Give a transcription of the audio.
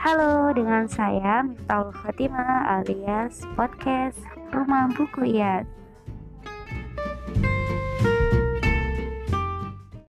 Halo, dengan saya Miftahul Fatimah alias podcast Rumah Buku Iyad.